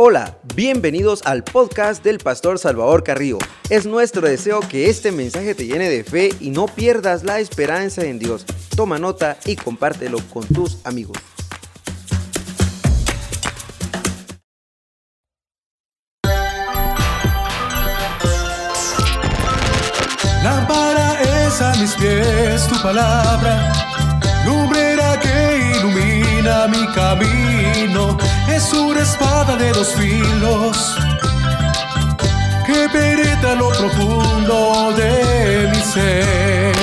Hola, bienvenidos al podcast del Pastor Salvador Carrillo. Es nuestro deseo que este mensaje te llene de fe y no pierdas la esperanza en Dios. Toma nota y compártelo con tus amigos. Lámpara es a mis pies tu palabra, mi camino es una espada de dos filos que penetra lo profundo de mi ser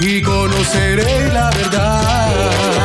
y conoceré la verdad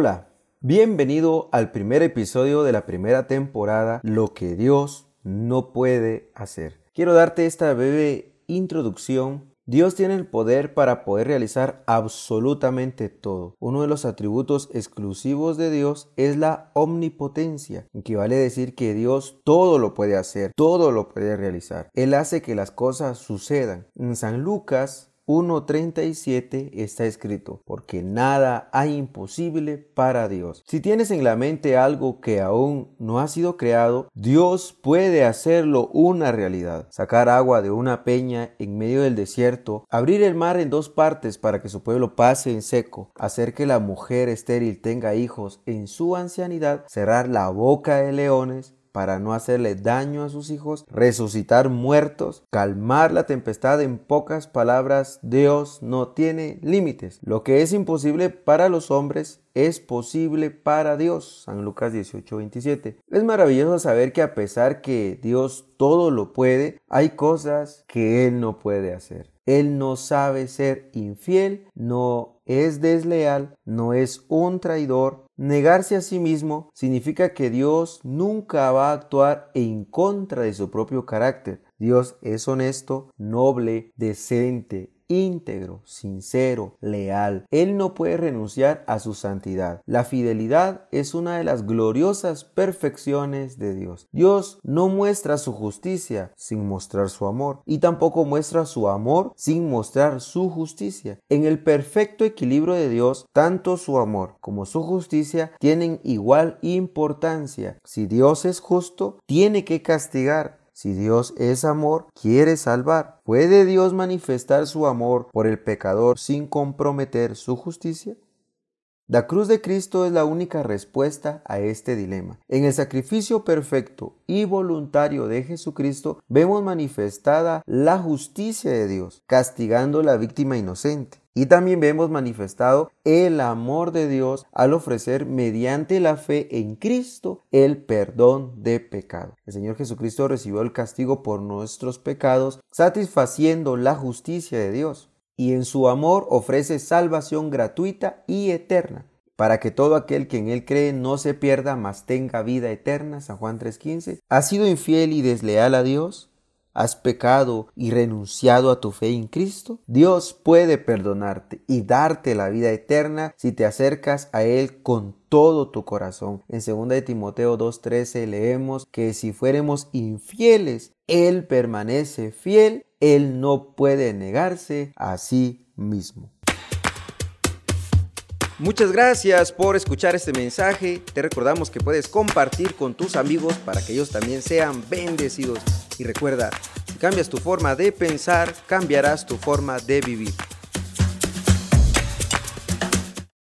Hola, bienvenido al primer episodio de la primera temporada Lo que Dios no puede hacer. Quiero darte esta breve introducción. Dios tiene el poder para poder realizar absolutamente todo. Uno de los atributos exclusivos de Dios es la omnipotencia, que vale decir que Dios todo lo puede hacer, todo lo puede realizar. Él hace que las cosas sucedan. En San Lucas 1.37 está escrito, porque nada hay imposible para Dios. Si tienes en la mente algo que aún no ha sido creado, Dios puede hacerlo una realidad. Sacar agua de una peña en medio del desierto, abrir el mar en dos partes para que su pueblo pase en seco, hacer que la mujer estéril tenga hijos en su ancianidad, cerrar la boca de leones, para no hacerle daño a sus hijos, resucitar muertos, calmar la tempestad. En pocas palabras, Dios no tiene límites. Lo que es imposible para los hombres es posible para Dios. San Lucas 18:27. Es maravilloso saber que a pesar que Dios todo lo puede, hay cosas que Él no puede hacer. Él no sabe ser infiel, no es desleal, no es un traidor. Negarse a sí mismo significa que Dios nunca va a actuar en contra de su propio carácter. Dios es honesto, noble, decente, íntegro, sincero, leal. Él no puede renunciar a su santidad. La fidelidad es una de las gloriosas perfecciones de Dios. Dios no muestra su justicia sin mostrar su amor y tampoco muestra su amor sin mostrar su justicia. En el perfecto equilibrio de Dios, tanto su amor como su justicia tienen igual importancia. Si Dios es justo, tiene que castigar si Dios es amor, quiere salvar. ¿Puede Dios manifestar su amor por el pecador sin comprometer su justicia? La cruz de Cristo es la única respuesta a este dilema. En el sacrificio perfecto y voluntario de Jesucristo vemos manifestada la justicia de Dios, castigando a la víctima inocente. Y también vemos manifestado el amor de Dios al ofrecer mediante la fe en Cristo el perdón de pecado. El Señor Jesucristo recibió el castigo por nuestros pecados, satisfaciendo la justicia de Dios y en su amor ofrece salvación gratuita y eterna, para que todo aquel que en él cree no se pierda, mas tenga vida eterna. San Juan 3:15. ¿Has sido infiel y desleal a Dios? ¿Has pecado y renunciado a tu fe en Cristo? Dios puede perdonarte y darte la vida eterna si te acercas a Él con todo tu corazón. En 2 de Timoteo 2:13 leemos que si fuéramos infieles, Él permanece fiel él no puede negarse a sí mismo. Muchas gracias por escuchar este mensaje. Te recordamos que puedes compartir con tus amigos para que ellos también sean bendecidos. Y recuerda, si cambias tu forma de pensar, cambiarás tu forma de vivir.